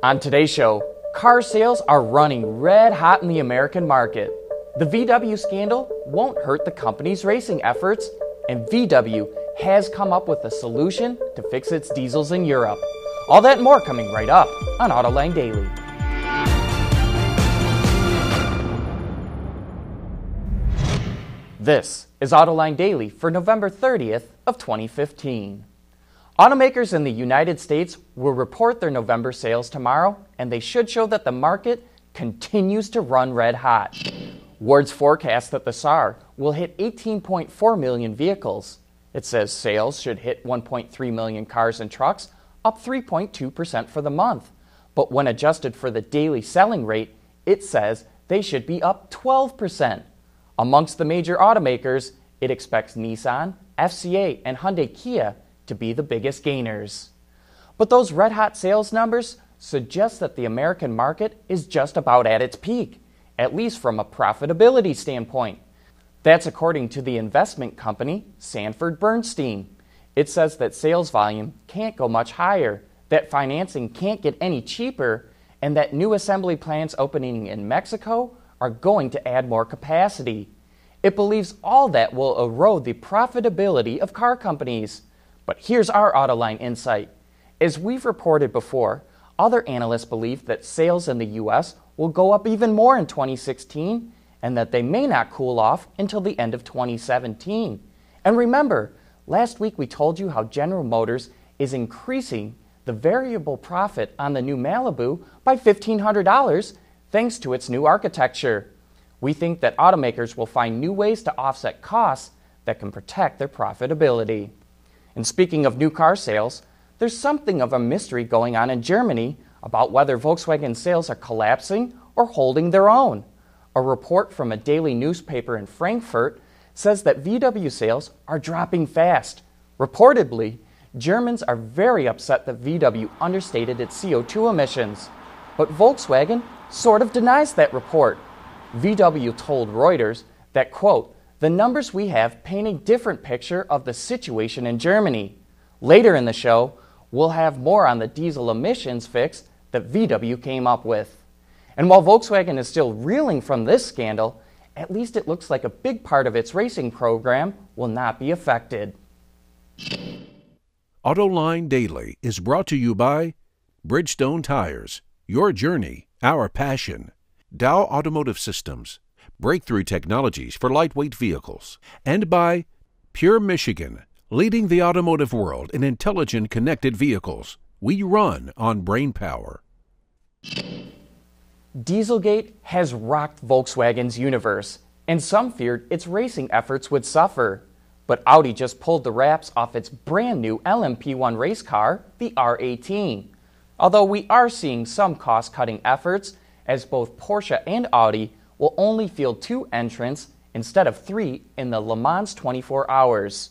On today's show, car sales are running red hot in the American market. The VW scandal won't hurt the company's racing efforts, and VW has come up with a solution to fix its diesels in Europe. All that and more coming right up on Autoline Daily. This is Autoline Daily for November 30th of 2015. Automakers in the United States will report their November sales tomorrow, and they should show that the market continues to run red hot. Ward's forecast that the SAAR will hit 18.4 million vehicles. It says sales should hit 1.3 million cars and trucks, up 3.2% for the month. But when adjusted for the daily selling rate, it says they should be up 12%. Amongst the major automakers, it expects Nissan, FCA, and Hyundai Kia to be the biggest gainers. But those red hot sales numbers suggest that the American market is just about at its peak, at least from a profitability standpoint. That's according to the investment company Sanford Bernstein. It says that sales volume can't go much higher, that financing can't get any cheaper, and that new assembly plants opening in Mexico are going to add more capacity. It believes all that will erode the profitability of car companies. But here's our Autoline insight. As we've reported before, other analysts believe that sales in the U.S. will go up even more in 2016 and that they may not cool off until the end of 2017. And remember, last week we told you how General Motors is increasing the variable profit on the new Malibu by $1,500 thanks to its new architecture. We think that automakers will find new ways to offset costs that can protect their profitability. And speaking of new car sales, there's something of a mystery going on in Germany about whether Volkswagen sales are collapsing or holding their own. A report from a daily newspaper in Frankfurt says that VW sales are dropping fast. Reportedly, Germans are very upset that VW understated its CO2 emissions. But Volkswagen sort of denies that report. VW told Reuters that, quote, the numbers we have paint a different picture of the situation in Germany. Later in the show, we'll have more on the diesel emissions fix that VW came up with. And while Volkswagen is still reeling from this scandal, at least it looks like a big part of its racing program will not be affected. AutoLine Daily is brought to you by Bridgestone Tires, your journey, our passion, Dow Automotive Systems, breakthrough technologies for lightweight vehicles, and by Pure Michigan, leading the automotive world in intelligent connected vehicles. We run on brain power. Dieselgate has rocked Volkswagen's universe, and some feared its racing efforts would suffer. But Audi just pulled the wraps off its brand new LMP1 race car, the R18. Although we are seeing some cost cutting efforts, as both Porsche and Audi will only field two entrants instead of three in the Le Mans 24 hours.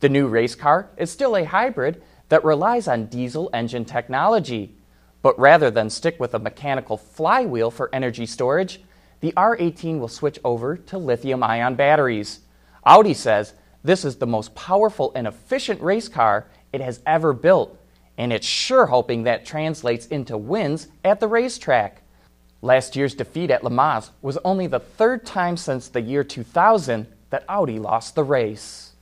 The new race car is still a hybrid that relies on diesel engine technology. But rather than stick with a mechanical flywheel for energy storage, the R18 will switch over to lithium ion batteries. Audi says this is the most powerful and efficient race car it has ever built, and it's sure hoping that translates into wins at the racetrack. Last year's defeat at Le Mans was only the third time since the year 2000 that Audi lost the race.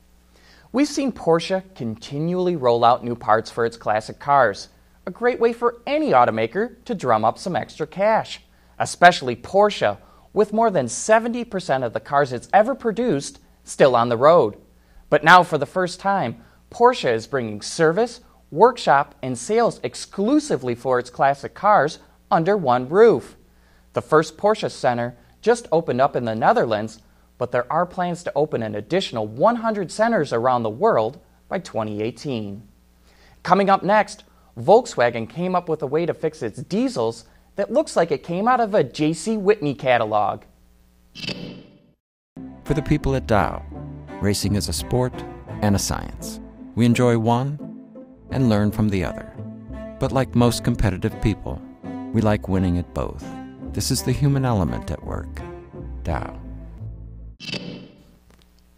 We've seen Porsche continually roll out new parts for its classic cars a great way for any automaker to drum up some extra cash, especially Porsche, with more than 70% of the cars it's ever produced still on the road. But now, for the first time, Porsche is bringing service, workshop, and sales exclusively for its classic cars under one roof. The first Porsche Center just opened up in the Netherlands, but there are plans to open an additional 100 centers around the world by 2018. Coming up next, Volkswagen came up with a way to fix its diesels that looks like it came out of a J.C. Whitney catalog. For the people at Dow, racing is a sport and a science. We enjoy one and learn from the other. But like most competitive people, we like winning at both. This is the human element at work. Dow.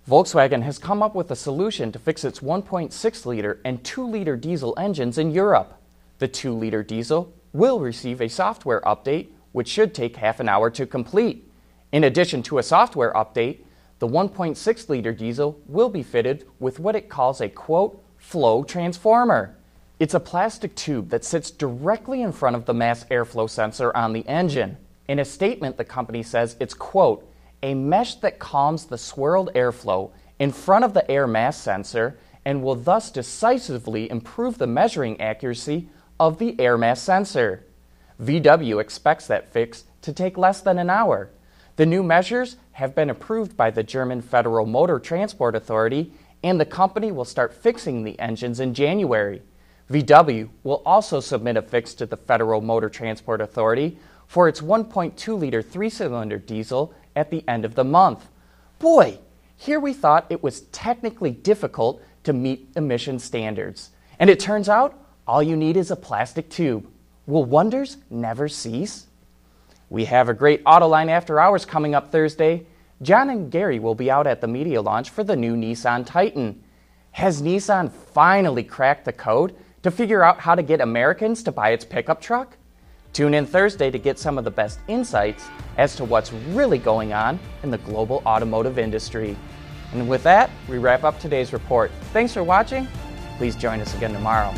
Volkswagen has come up with a solution to fix its 1.6 liter and 2 liter diesel engines in Europe. The 2 liter diesel will receive a software update, which should take half an hour to complete. In addition to a software update, the 1.6 liter diesel will be fitted with what it calls a quote flow transformer. It's a plastic tube that sits directly in front of the mass airflow sensor on the engine. In a statement, the company says it's quote a mesh that calms the swirled airflow in front of the air mass sensor and will thus decisively improve the measuring accuracy of the air mass sensor. VW expects that fix to take less than an hour. The new measures have been approved by the German Federal Motor Transport Authority, and the company will start fixing the engines in January. VW will also submit a fix to the Federal Motor Transport Authority for its 1.2 liter three cylinder diesel at the end of the month. Boy, here we thought it was technically difficult to meet emission standards. And it turns out all you need is a plastic tube. Will wonders never cease? We have a great Autoline After Hours coming up Thursday. John and Gary will be out at the media launch for the new Nissan Titan. Has Nissan finally cracked the code to figure out how to get Americans to buy its pickup truck? Tune in Thursday to get some of the best insights as to what's really going on in the global automotive industry. And with that, we wrap up today's report. Thanks for watching. Please join us again tomorrow.